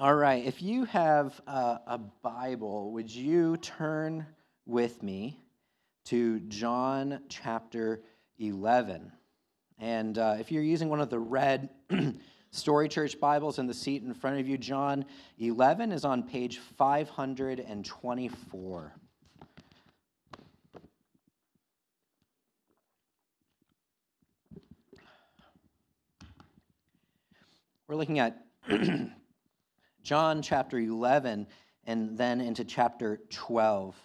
All right, if you have uh, a Bible, would you turn with me to John chapter 11? And uh, if you're using one of the red Story Church Bibles in the seat in front of you, John 11 is on page 524. We're looking at John chapter 11 and then into chapter 12.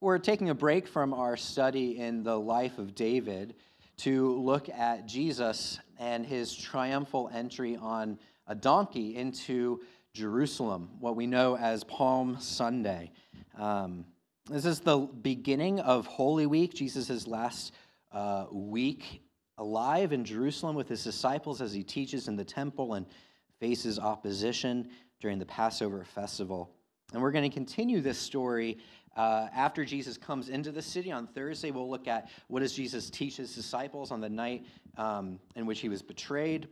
We're taking a break from our study in the life of David to look at Jesus and his triumphal entry on a donkey into Jerusalem, what we know as Palm Sunday. Um, this is the beginning of Holy Week, Jesus' last uh, week alive in Jerusalem with his disciples as he teaches in the temple and faces opposition during the Passover festival. And we're going to continue this story uh, after Jesus comes into the city on Thursday. We'll look at what does Jesus teach his disciples on the night um, in which he was betrayed.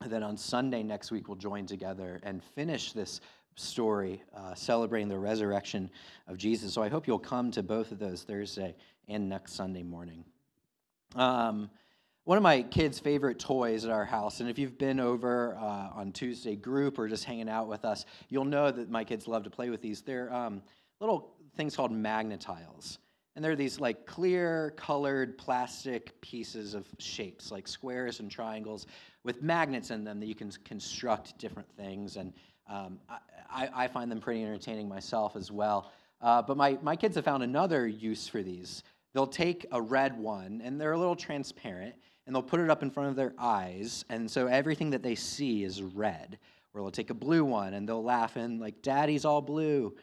And then on Sunday next week, we'll join together and finish this story uh, celebrating the resurrection of Jesus. So I hope you'll come to both of those Thursday and next Sunday morning. Um, one of my kids' favorite toys at our house, and if you've been over uh, on Tuesday group or just hanging out with us, you'll know that my kids love to play with these. They're um, little things called Magna-Tiles. And they're these like clear colored plastic pieces of shapes, like squares and triangles, with magnets in them that you can construct different things. And um, I, I, find them pretty entertaining myself as well. Uh, but my, my kids have found another use for these. They'll take a red one, and they're a little transparent, and they'll put it up in front of their eyes, and so everything that they see is red. Or they'll take a blue one, and they'll laugh and like, "Daddy's all blue,"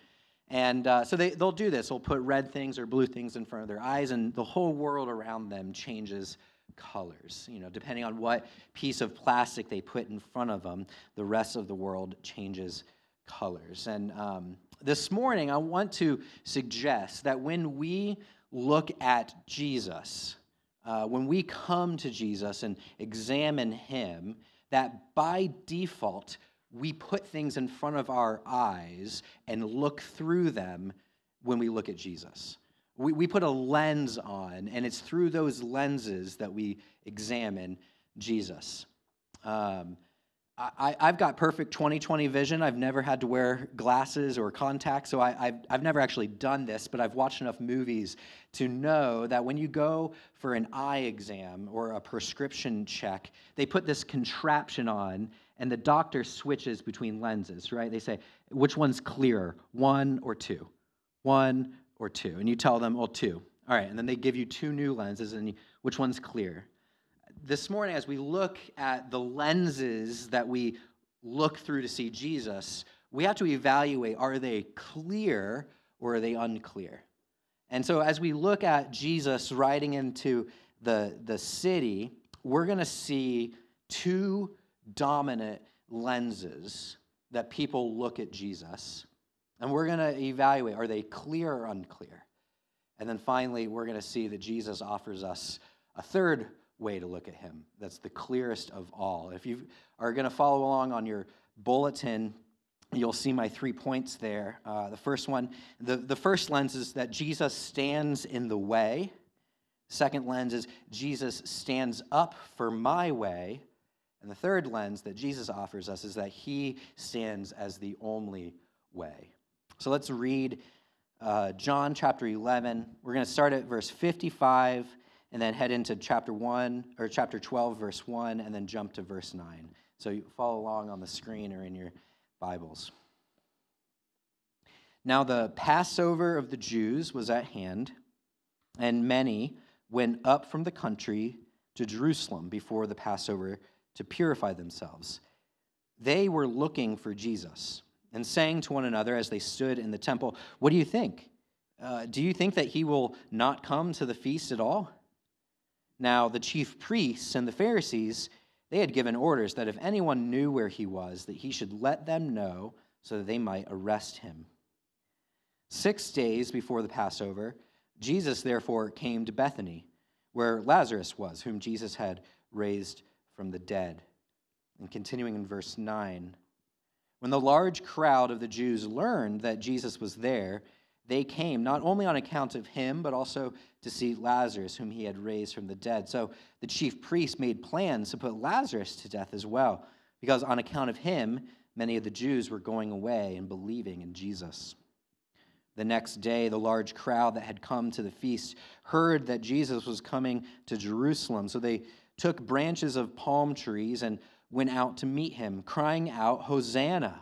and uh, so they they'll do this. They'll put red things or blue things in front of their eyes, and the whole world around them changes colors. You know, depending on what piece of plastic they put in front of them, the rest of the world changes colors. And um, this morning, I want to suggest that when we look at Jesus uh, when we come to Jesus and examine him, that by default, we put things in front of our eyes and look through them when we look at Jesus. We, we put a lens on, and it's through those lenses that we examine Jesus. Um, I, have got perfect 2020 vision. I've never had to wear glasses or contacts, so I, have I've never actually done this, but I've watched enough movies to know that when you go for an eye exam or a prescription check, they put this contraption on, and the doctor switches between lenses, right? They say, which one's clearer, one or two? One or two? And you tell them, well, two. All right, and then they give you two new lenses, and you, which one's clear? This morning, as we look at the lenses that we look through to see Jesus, we have to evaluate are they clear or are they unclear? And so, as we look at Jesus riding into the, the city, we're going to see two dominant lenses that people look at Jesus. And we're going to evaluate are they clear or unclear? And then finally, we're going to see that Jesus offers us a third way to look at him. That's the clearest of all. If you are going to follow along on your bulletin, you'll see my three points there. Uh, the first one, the, the first lens is that Jesus stands in the way. Second lens is Jesus stands up for my way. And the third lens that Jesus offers us is that he stands as the only way. So let's read uh, John chapter 11. We're going to start at verse 55 and then head into chapter 1 or chapter 12 verse 1 and then jump to verse 9 so you follow along on the screen or in your bibles. Now the passover of the jews was at hand and many went up from the country to jerusalem before the passover to purify themselves. They were looking for jesus and saying to one another as they stood in the temple what do you think? Uh, do you think that he will not come to the feast at all now, the chief priests and the Pharisees, they had given orders that if anyone knew where he was, that he should let them know so that they might arrest him. Six days before the Passover, Jesus therefore came to Bethany, where Lazarus was, whom Jesus had raised from the dead. And continuing in verse 9, When the large crowd of the Jews learned that Jesus was there, they came not only on account of him, but also to see Lazarus, whom he had raised from the dead. So the chief priests made plans to put Lazarus to death as well, because on account of him, many of the Jews were going away and believing in Jesus. The next day, the large crowd that had come to the feast heard that Jesus was coming to Jerusalem. So they took branches of palm trees and went out to meet him, crying out, Hosanna!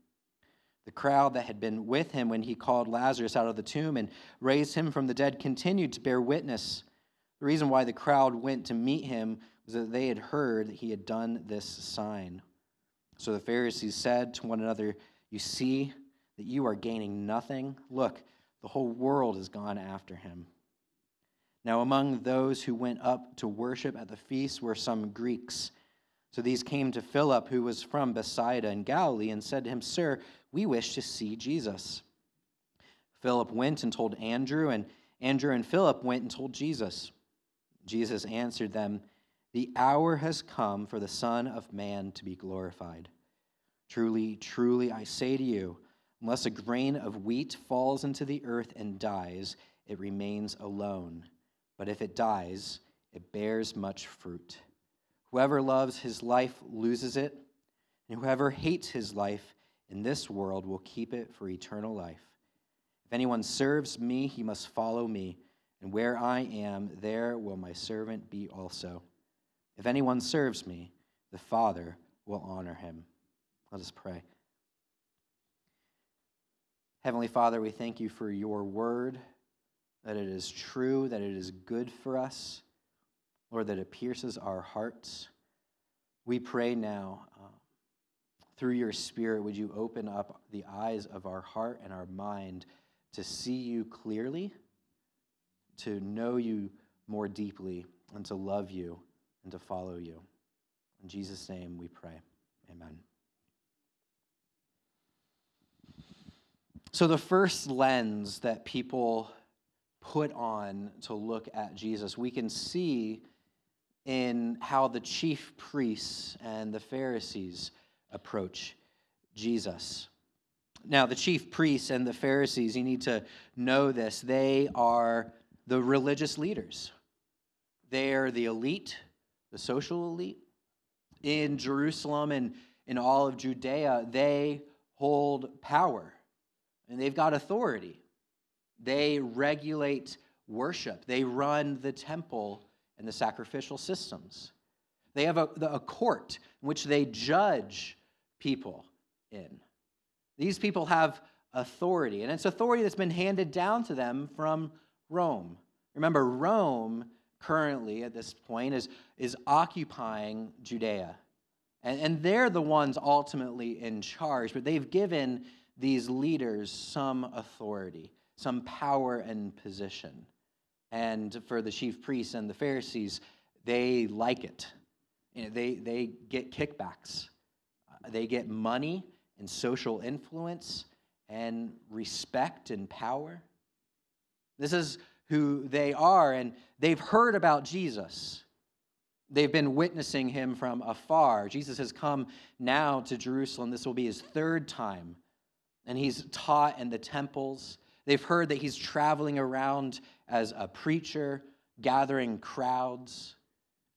The crowd that had been with him when he called Lazarus out of the tomb and raised him from the dead continued to bear witness. The reason why the crowd went to meet him was that they had heard that he had done this sign. So the Pharisees said to one another, You see that you are gaining nothing? Look, the whole world has gone after him. Now, among those who went up to worship at the feast were some Greeks. So these came to Philip, who was from Bethsaida in Galilee, and said to him, Sir, we wish to see Jesus. Philip went and told Andrew, and Andrew and Philip went and told Jesus. Jesus answered them, The hour has come for the Son of Man to be glorified. Truly, truly, I say to you, Unless a grain of wheat falls into the earth and dies, it remains alone. But if it dies, it bears much fruit. Whoever loves his life loses it, and whoever hates his life in this world will keep it for eternal life. If anyone serves me, he must follow me, and where I am, there will my servant be also. If anyone serves me, the Father will honor him. Let us pray. Heavenly Father, we thank you for your word, that it is true, that it is good for us, Lord, that it pierces our hearts. We pray now, uh, through your Spirit, would you open up the eyes of our heart and our mind to see you clearly, to know you more deeply, and to love you and to follow you. In Jesus' name we pray. Amen. So, the first lens that people put on to look at Jesus, we can see in how the chief priests and the Pharisees approach Jesus. Now, the chief priests and the Pharisees, you need to know this, they are the religious leaders. They are the elite, the social elite. In Jerusalem and in all of Judea, they hold power and they've got authority. They regulate worship, they run the temple and the sacrificial systems. They have a, a court in which they judge people in. These people have authority, and it's authority that's been handed down to them from Rome. Remember, Rome currently at this point is, is occupying Judea. And, and they're the ones ultimately in charge, but they've given these leaders some authority, some power and position. And for the chief priests and the Pharisees, they like it. You know, they, they get kickbacks, they get money and social influence and respect and power. This is who they are, and they've heard about Jesus. They've been witnessing him from afar. Jesus has come now to Jerusalem. This will be his third time and he's taught in the temples. They've heard that he's traveling around as a preacher, gathering crowds.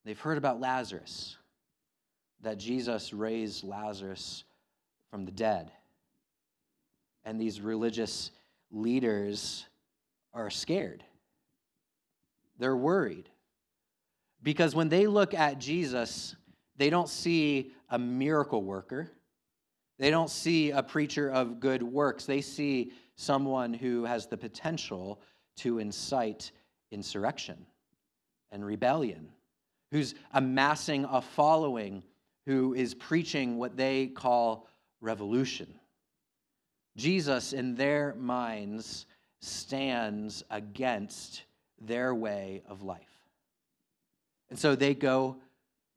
They've heard about Lazarus, that Jesus raised Lazarus from the dead. And these religious leaders are scared. They're worried. Because when they look at Jesus, they don't see a miracle worker. They don't see a preacher of good works. They see someone who has the potential to incite insurrection and rebellion, who's amassing a following, who is preaching what they call revolution. Jesus, in their minds, stands against their way of life. And so they go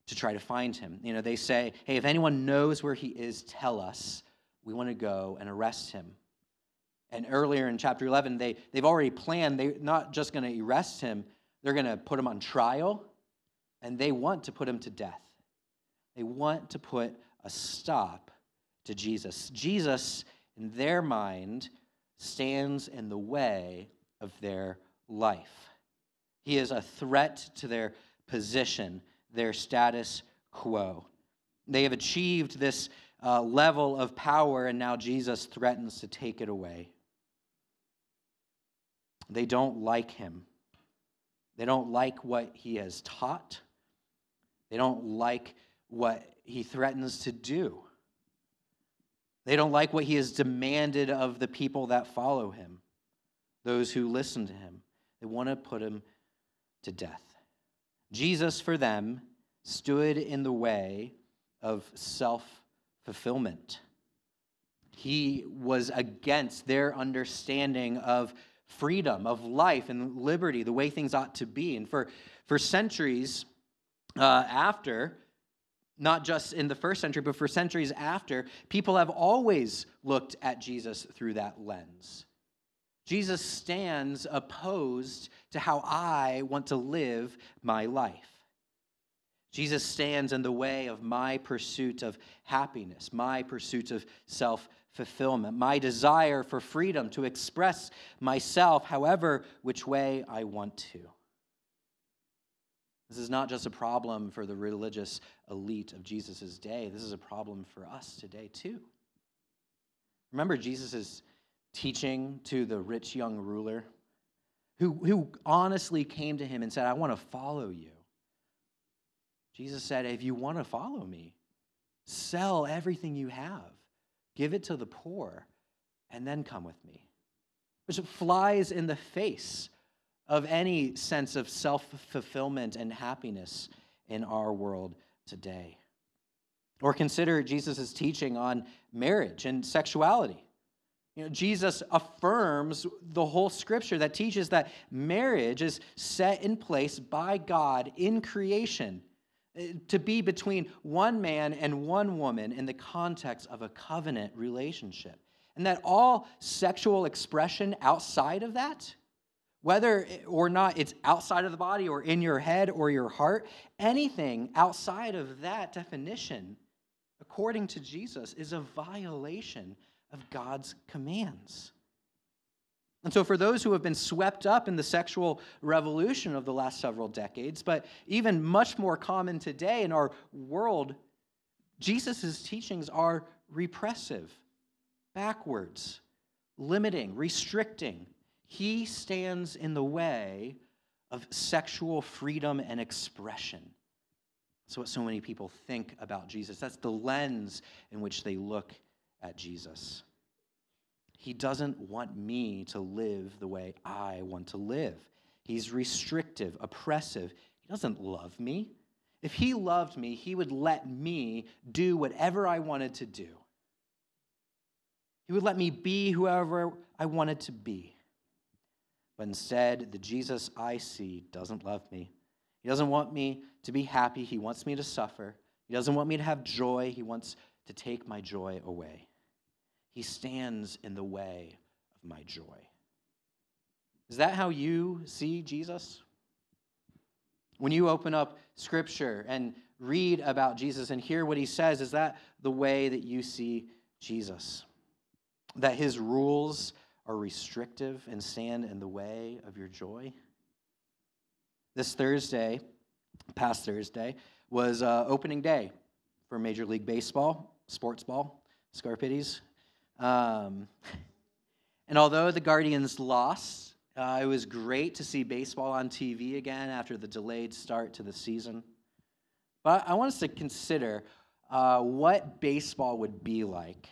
to try to find him. You know, they say, hey, if anyone knows where he is, tell us. We want to go and arrest him. And earlier in chapter 11, they, they've already planned, they're not just going to arrest him, they're going to put him on trial, and they want to put him to death. They want to put a stop to Jesus. Jesus, in their mind, stands in the way of their life. He is a threat to their position, their status quo. They have achieved this uh, level of power, and now Jesus threatens to take it away. They don't like him. They don't like what he has taught. They don't like what he threatens to do. They don't like what he has demanded of the people that follow him, those who listen to him. They want to put him to death. Jesus, for them, stood in the way of self fulfillment. He was against their understanding of freedom, of life and liberty, the way things ought to be. And for, for centuries uh, after, not just in the first century, but for centuries after, people have always looked at Jesus through that lens. Jesus stands opposed to how I want to live my life. Jesus stands in the way of my pursuit of happiness, my pursuit of self fulfillment, my desire for freedom to express myself however which way I want to. This is not just a problem for the religious elite of Jesus' day, this is a problem for us today, too. Remember Jesus' teaching to the rich young ruler who, who honestly came to him and said, I want to follow you. Jesus said, If you want to follow me, sell everything you have give it to the poor, and then come with me. Which flies in the face of any sense of self fulfillment and happiness in our world today. Or consider Jesus' teaching on marriage and sexuality. You know, Jesus affirms the whole scripture that teaches that marriage is set in place by God in creation eh, to be between one man and one woman in the context of a covenant relationship. And that all sexual expression outside of that, whether or not it's outside of the body or in your head or your heart, anything outside of that definition, according to Jesus, is a violation of God's commands. And so, for those who have been swept up in the sexual revolution of the last several decades, but even much more common today in our world, Jesus' teachings are repressive, backwards, limiting, restricting. He stands in the way of sexual freedom and expression. That's what so many people think about Jesus. That's the lens in which they look at Jesus. He doesn't want me to live the way I want to live. He's restrictive, oppressive. He doesn't love me. If he loved me, he would let me do whatever I wanted to do. He would let me be whoever I wanted to be. But instead, the Jesus I see doesn't love me. He doesn't want me to be happy. He wants me to suffer. He doesn't want me to have joy. He wants to take my joy away. He stands in the way of my joy. Is that how you see Jesus? When you open up Scripture and read about Jesus and hear what he says, is that the way that you see Jesus? That his rules are restrictive and stand in the way of your joy? This Thursday, past Thursday, was uh, opening day for Major League Baseball, sports ball, Scarpitties. Um, and although the Guardians lost, uh, it was great to see baseball on TV again after the delayed start to the season. But I want us to consider uh, what baseball would be like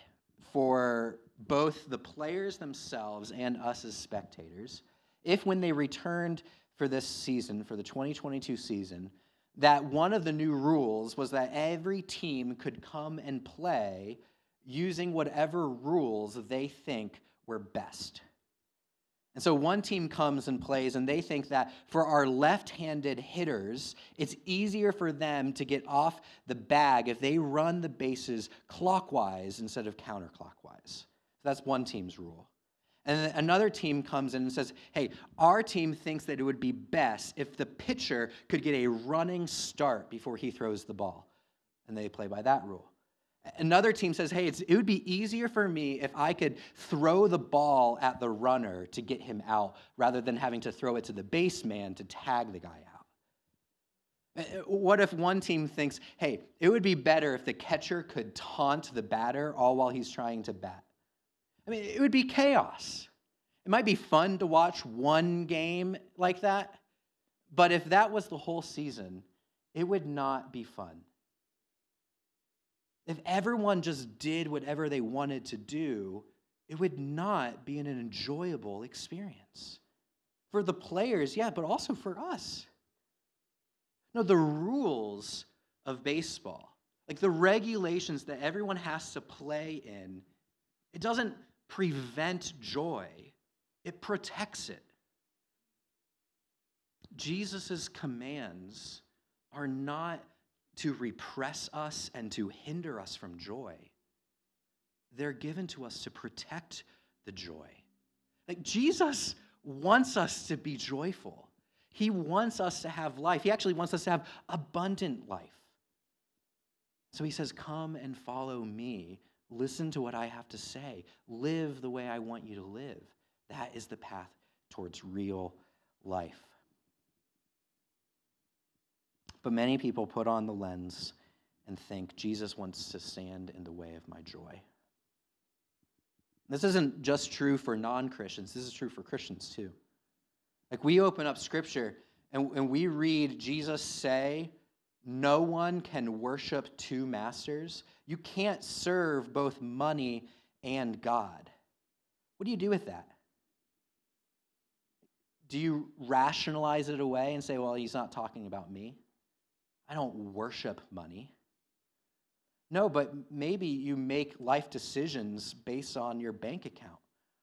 for both the players themselves and us as spectators if, when they returned for this season, for the 2022 season, that one of the new rules was that every team could come and play using whatever rules they think were best. And so one team comes and plays, and they think that for our left handed hitters, it's easier for them to get off the bag if they run the bases clockwise instead of counterclockwise. That's one team's rule. And another team comes in and says, hey, our team thinks that it would be best if the pitcher could get a running start before he throws the ball. And they play by that rule. Another team says, hey, it would be easier for me if I could throw the ball at the runner to get him out rather than having to throw it to the baseman to tag the guy out. Uh, uh, what if one team thinks, hey, it would be better if the catcher could taunt the batter all while he's trying to bat? I mean, it would be chaos. It might be fun to watch one game like that, but if that was the whole season, it would not be fun. If everyone just did whatever they wanted to do, it would not be an enjoyable experience. For the players, yeah, but also for us. No, the rules of baseball, like the regulations that everyone has to play in, it doesn't prevent joy, it protects it. Jesus' commands are not to repress us and to hinder us from joy. They're given to us to protect the joy. Like Jesus wants us to be joyful. He wants us to have life. He actually wants us to have abundant life. So he says, Come and follow me. Listen to what I have to say. Live the way I want you to live. That is the path towards real life. But many people put on the lens and think Jesus wants to stand in the way of my joy. This isn't just true for non Christians, this is true for Christians too. Like we open up scripture and, and we read Jesus say, No one can worship two masters. You can't serve both money and God. What do you do with that? Do you rationalize it away and say, well, he's not talking about me? I don't worship money. No, but maybe you make life decisions based on your bank account.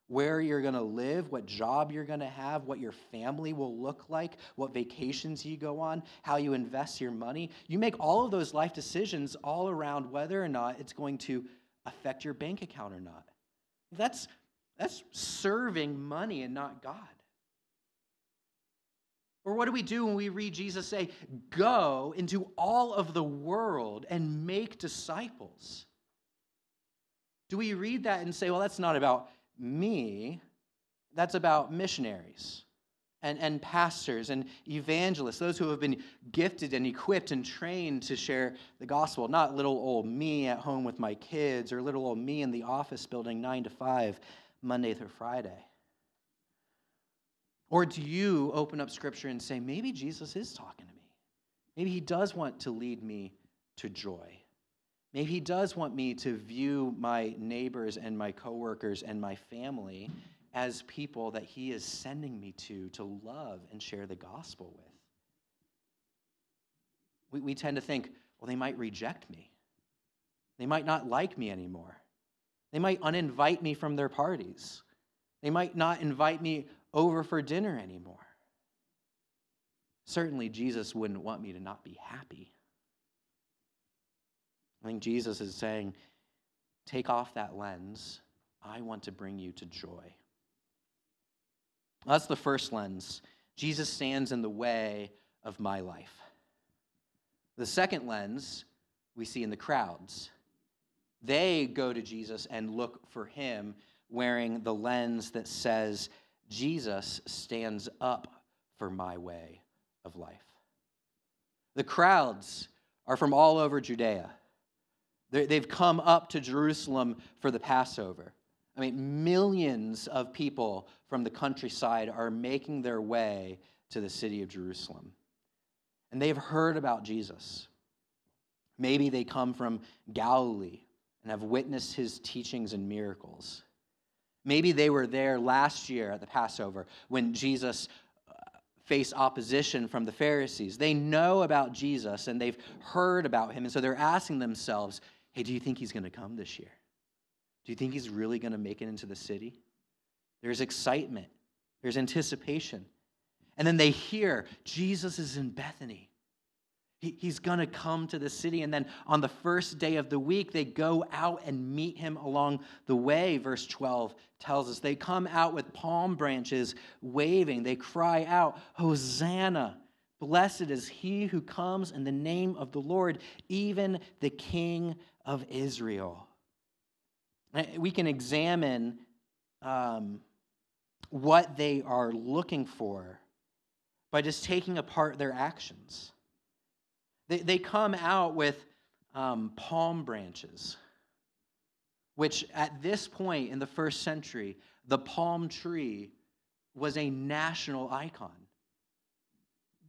Where you're going to live, what job you're going to have, what your family will look like, what vacations you go on, how you invest your money. You make all of those life decisions all around whether or not it's going to affect your bank account or not. That's, that's serving money and not God. Or what do we do when we read Jesus say, Go into all of the world and make disciples? Do we read that and say, Well, that's not about me, that's about missionaries and, and pastors and evangelists, those who have been gifted and equipped and trained to share the gospel, not little old me at home with my kids or little old me in the office building nine to five, Monday through Friday? Or do you open up scripture and say, maybe Jesus is talking to me? Maybe he does want to lead me to joy. Maybe he does want me to view my neighbors and my coworkers and my family as people that he is sending me to to love and share the gospel with. We, we tend to think, well, they might reject me. They might not like me anymore. They might uninvite me from their parties. They might not invite me over for dinner anymore. Certainly, Jesus wouldn't want me to not be happy. I think Jesus is saying, take off that lens. I want to bring you to joy. That's the first lens. Jesus stands in the way of my life. The second lens we see in the crowds. They go to Jesus and look for him wearing the lens that says, Jesus stands up for my way of life. The crowds are from all over Judea. They've come up to Jerusalem for the Passover. I mean, millions of people from the countryside are making their way to the city of Jerusalem. And they've heard about Jesus. Maybe they come from Galilee and have witnessed his teachings and miracles. Maybe they were there last year at the Passover when Jesus uh, faced opposition from the Pharisees. They know about Jesus and they've heard about him. And so they're asking themselves, hey, do you think he's going to come this year? Do you think he's really going to make it into the city? There's excitement, there's anticipation. And then they hear Jesus is in Bethany. he's going to come to the city. And then on the first day of the week, they go out and meet him along the way, verse 12 tells us. They come out with palm branches waving. They cry out, Hosanna! Blessed is he who comes in the name of the Lord, even the King of Israel. We can examine um, what they are looking for by just taking apart their actions. They, they come out with um, palm branches, which at this point in the first century, the palm tree was a national icon.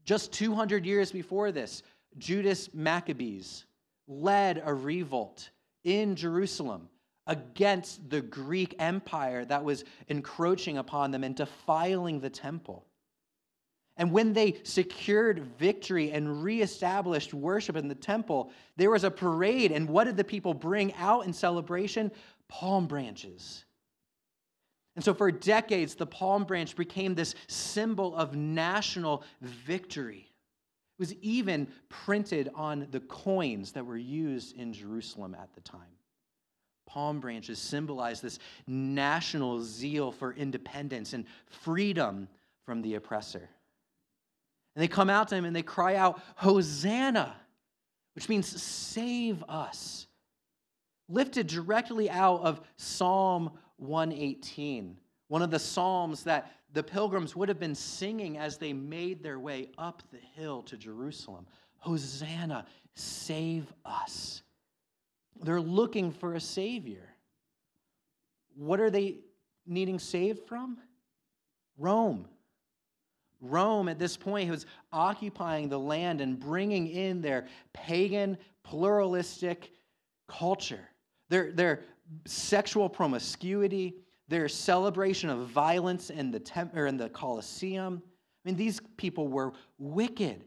Just 200 years before this, Judas Maccabees led a revolt in Jerusalem against the Greek Empire that was encroaching upon them and defiling the temple. And when they secured victory and reestablished worship in the temple, there was a parade. And what did the people bring out in celebration? Palm branches. And so, for decades, the palm branch became this symbol of national victory. It was even printed on the coins that were used in Jerusalem at the time. Palm branches symbolize this national zeal for independence and freedom from the oppressor. And they come out to him and they cry out, Hosanna, which means save us. Lifted directly out of Psalm 118, one of the Psalms that the pilgrims would have been singing as they made their way up the hill to Jerusalem. Hosanna, save us. They're looking for a Savior. What are they needing saved from? Rome. Rome at this point was occupying the land and bringing in their pagan, pluralistic culture, their, their sexual promiscuity, their celebration of violence in the, temp- or in the Colosseum. I mean, these people were wicked.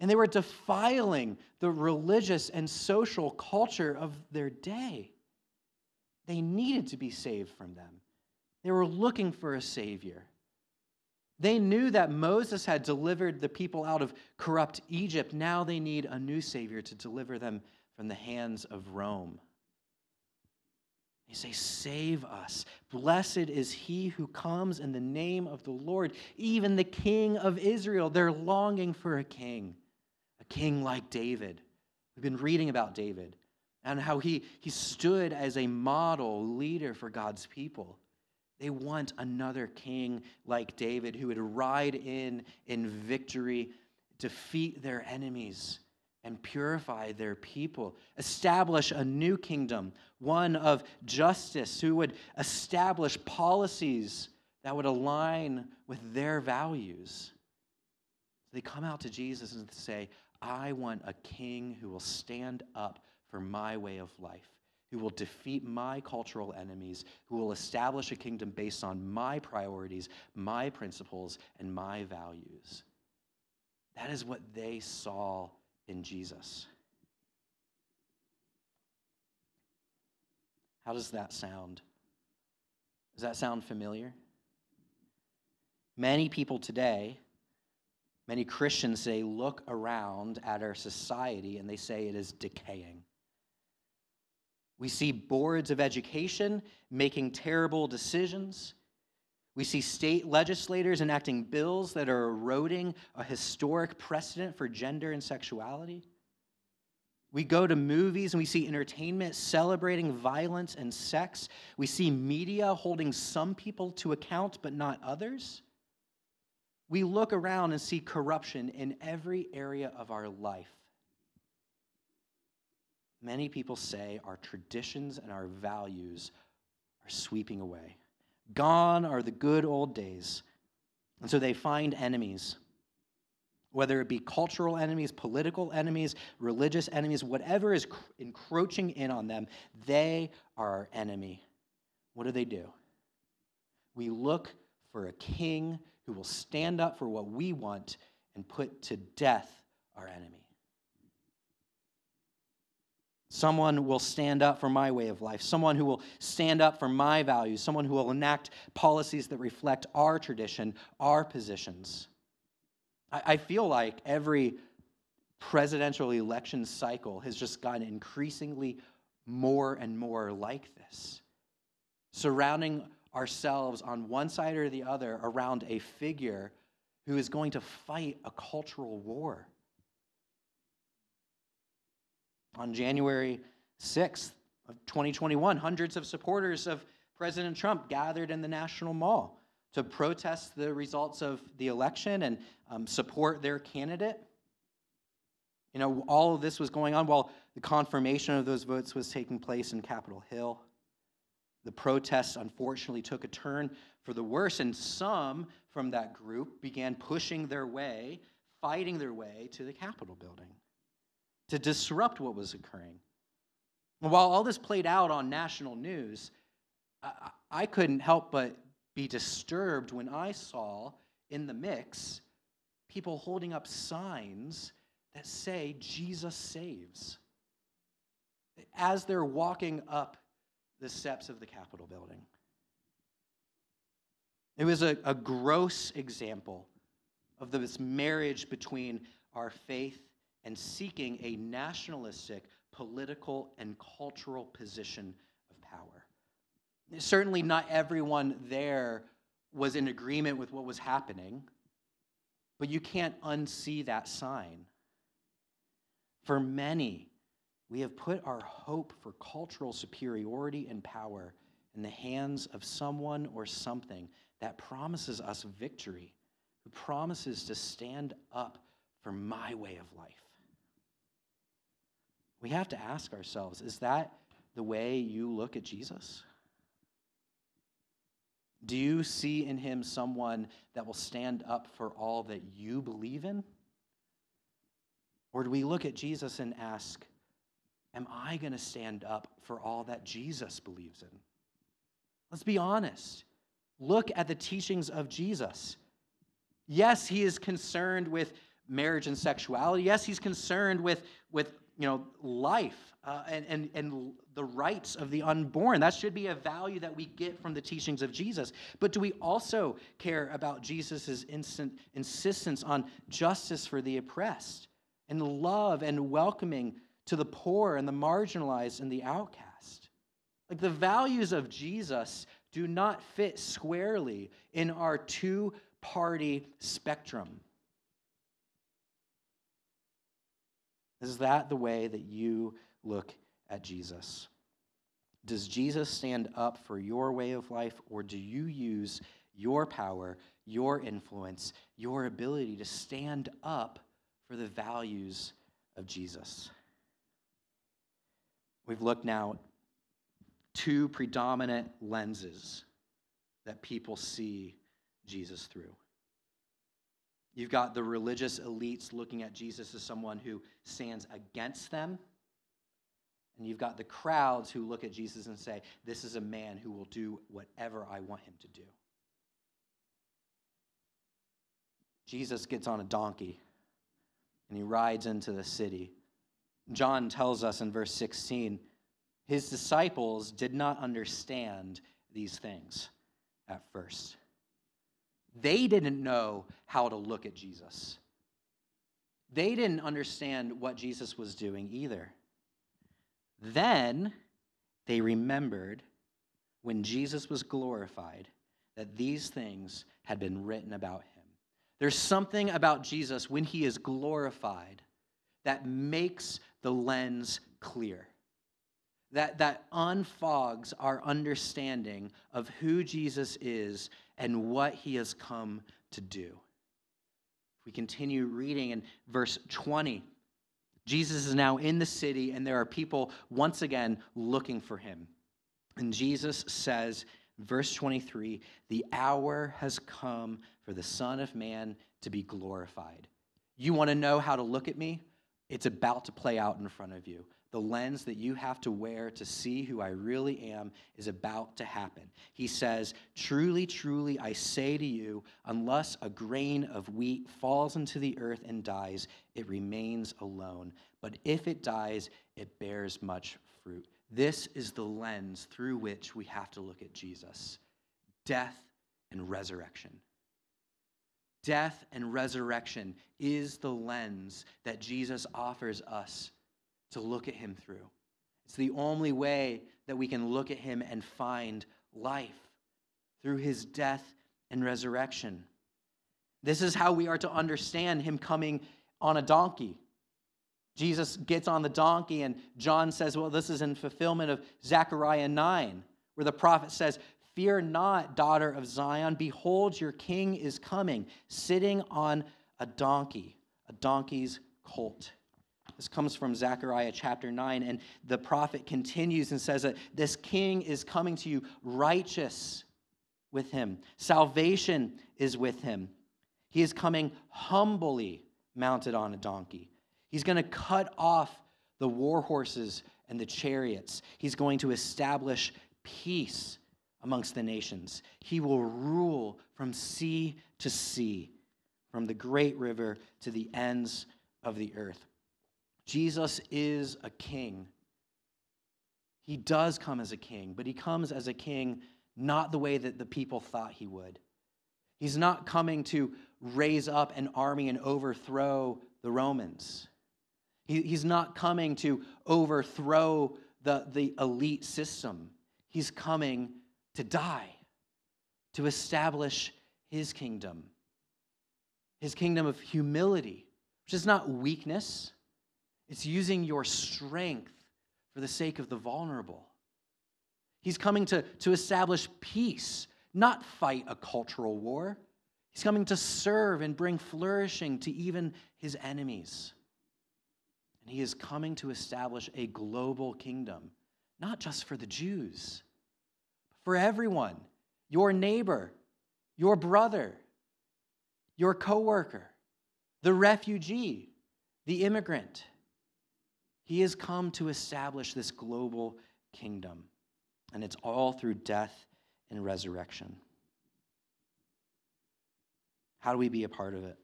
And they were defiling the religious and social culture of their day. They needed to be saved from them. They were looking for a Savior. They knew that Moses had delivered the people out of corrupt Egypt. Now they need a new Savior to deliver them from the hands of Rome. They say, Save us. Blessed is he who comes in the name of the Lord, even the King of Israel. They're longing for a king, a king like David. We've been reading about David and how he, he stood as a model leader for God's people. They want another king like David who would ride in in victory, defeat their enemies, and purify their people. Establish a new kingdom, one of justice, who would establish policies that would align with their values. They come out to Jesus and say, I want a king who will stand up for my way of life who will defeat my cultural enemies, who will establish a kingdom based on my priorities, my principles, and my values. That is what they saw in Jesus. How does that sound? Does that sound familiar? Many people today, many Christians say, look around at our society and they say it is decaying. We see boards of education making terrible decisions. We see state legislators enacting bills that are eroding a historic precedent for gender and sexuality. We go to movies and we see entertainment celebrating violence and sex. We see media holding some people to account but not others. We look around and see corruption in every area of our life many people say our traditions and our values are sweeping away. Gone are the good old days. And so they find enemies, whether it be cultural enemies, political enemies, religious enemies, whatever is encroaching in on them, they are our enemy. What do they do? We look for a king who will stand up for what we want and put to death our enemy. Someone will stand up for my way of life, someone who will stand up for my values, someone who will enact policies that reflect our tradition, our positions. I, I feel like every presidential election cycle has just gotten increasingly more and more like this, surrounding ourselves on one side or the other around a figure who is going to fight a cultural war. On January 6th of 2021, hundreds of supporters of President Trump gathered in the National Mall to protest the results of the election and um, support their candidate. You know, all of this was going on while the confirmation of those votes was taking place in Capitol Hill. The protests unfortunately took a turn for the worse, and some from that group began pushing their way, fighting their way to the Capitol building to disrupt what was occurring. And while all this played out on national news, I, couldn't help but be disturbed when I saw in the mix people holding up signs that say, Jesus saves, as they're walking up the steps of the Capitol building. It was a, a gross example of this marriage between our faith and seeking a nationalistic political and cultural position of power. Certainly, not everyone there was in agreement with what was happening, but you can't unsee that sign. For many, we have put our hope for cultural superiority and power in the hands of someone or something that promises us victory, who promises to stand up for my way of life. We have to ask ourselves is that the way you look at Jesus? Do you see in him someone that will stand up for all that you believe in? Or do we look at Jesus and ask, Am I going to stand up for all that Jesus believes in? Let's be honest. Look at the teachings of Jesus. Yes, he is concerned with marriage and sexuality. Yes, he's concerned with, with you know, life uh, and, and, and the rights of the unborn. That should be a value that we get from the teachings of Jesus. But do we also care about Jesus' instant insistence on justice for the oppressed and love and welcoming to the poor and the marginalized and the outcast? Like the values of Jesus do not fit squarely in our two party spectrum. Is that the way that you look at Jesus? Does Jesus stand up for your way of life, or do you use your power, your influence, your ability to stand up for the values of Jesus? We've looked now two predominant lenses that people see Jesus through. You've got the religious elites looking at Jesus as someone who stands against them. And you've got the crowds who look at Jesus and say, This is a man who will do whatever I want him to do. Jesus gets on a donkey and he rides into the city. John tells us in verse 16 his disciples did not understand these things at first. They didn't know how to look at Jesus. They didn't understand what Jesus was doing either. Then they remembered when Jesus was glorified that these things had been written about him. There's something about Jesus when he is glorified that makes the lens clear that, that unfogs our understanding of who Jesus is and what he has come to do. We continue reading in verse 20. Jesus is now in the city, and there are people once again looking for him. And Jesus says, verse 23, the hour has come for the Son of Man to be glorified. You want to know how to look at me? It's about to play out in front of you the lens that you have to wear to see who I really am is about to happen. He says, Truly, truly, I say to you, unless a grain of wheat falls into the earth and dies, it remains alone. But if it dies, it bears much fruit. This is the lens through which we have to look at Jesus death and resurrection. Death and resurrection is the lens that Jesus offers us to look at him through. It's the only way that we can look at him and find life through his death and resurrection. This is how we are to understand him coming on a donkey. Jesus gets on the donkey, and John says, Well, this is in fulfillment of Zechariah 9, where the prophet says, Fear not, daughter of Zion. Behold, your king is coming, sitting on a donkey, a donkey's colt. This comes from Zechariah chapter 9, and the prophet continues and says that this king is coming to you righteous with him, salvation is with him. He is coming humbly mounted on a donkey. He's going to cut off the war horses and the chariots. He's going to establish peace amongst the nations. He will rule from sea to sea, from the great river to the ends of the earth. Jesus is a king. He does come as a king, but he comes as a king not the way that the people thought he would. He's not coming to raise up an army and overthrow the Romans. He, he's not coming to overthrow the, the elite system. He's coming to die, to establish his kingdom, his kingdom of humility, which is not weakness, it's using your strength for the sake of the vulnerable. He's coming to, to establish peace, not fight a cultural war. He's coming to serve and bring flourishing to even his enemies. And he is coming to establish a global kingdom, not just for the Jews, but for everyone your neighbor, your brother, your coworker, the refugee, the immigrant. He has come to establish this global kingdom, and it's all through death and resurrection. How do we be a part of it?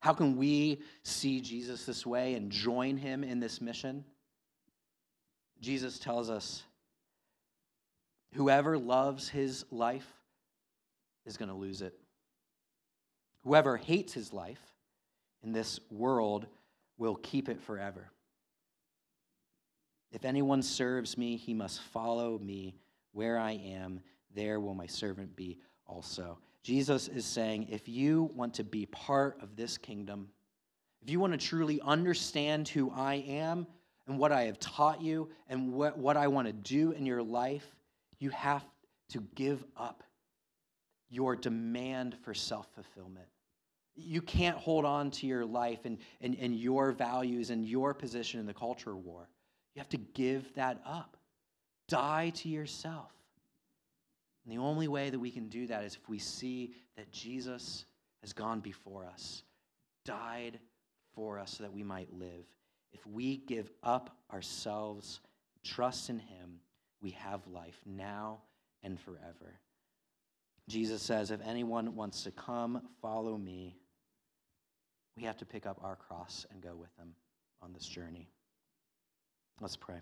How can we see Jesus this way and join him in this mission? Jesus tells us whoever loves his life is going to lose it. Whoever hates his life in this world will keep it forever. If anyone serves me, he must follow me. Where I am, there will my servant be also. Jesus is saying if you want to be part of this kingdom, if you want to truly understand who I am and what I have taught you and what, what I want to do in your life, you have to give up your demand for self fulfillment. You can't hold on to your life and, and, and your values and your position in the culture war. You have to give that up. Die to yourself. And the only way that we can do that is if we see that Jesus has gone before us, died for us so that we might live. If we give up ourselves, trust in Him, we have life now and forever. Jesus says, if anyone wants to come, follow me, we have to pick up our cross and go with them on this journey. Let's pray.